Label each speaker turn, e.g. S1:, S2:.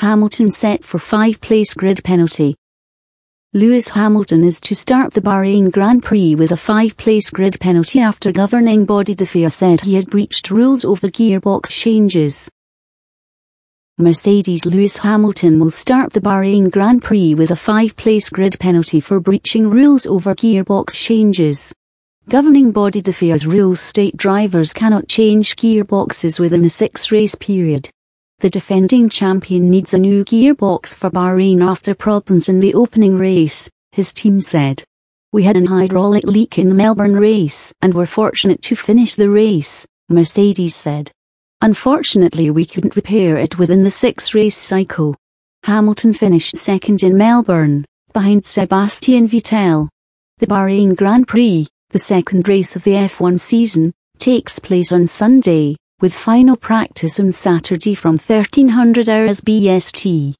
S1: Hamilton set for five-place grid penalty. Lewis Hamilton is to start the Bahrain Grand Prix with a five-place grid penalty after governing body the FIA said he had breached rules over gearbox changes. Mercedes Lewis Hamilton will start the Bahrain Grand Prix with a five-place grid penalty for breaching rules over gearbox changes. Governing body the FIA's rules state drivers cannot change gearboxes within a six-race period. The defending champion needs a new gearbox for Bahrain after problems in the opening race, his team said. We had an hydraulic leak in the Melbourne race and were fortunate to finish the race, Mercedes said. Unfortunately we couldn't repair it within the six race cycle. Hamilton finished second in Melbourne, behind Sebastian Vettel. The Bahrain Grand Prix, the second race of the F1 season, takes place on Sunday, with final practice on Saturday from 1300 hours BST.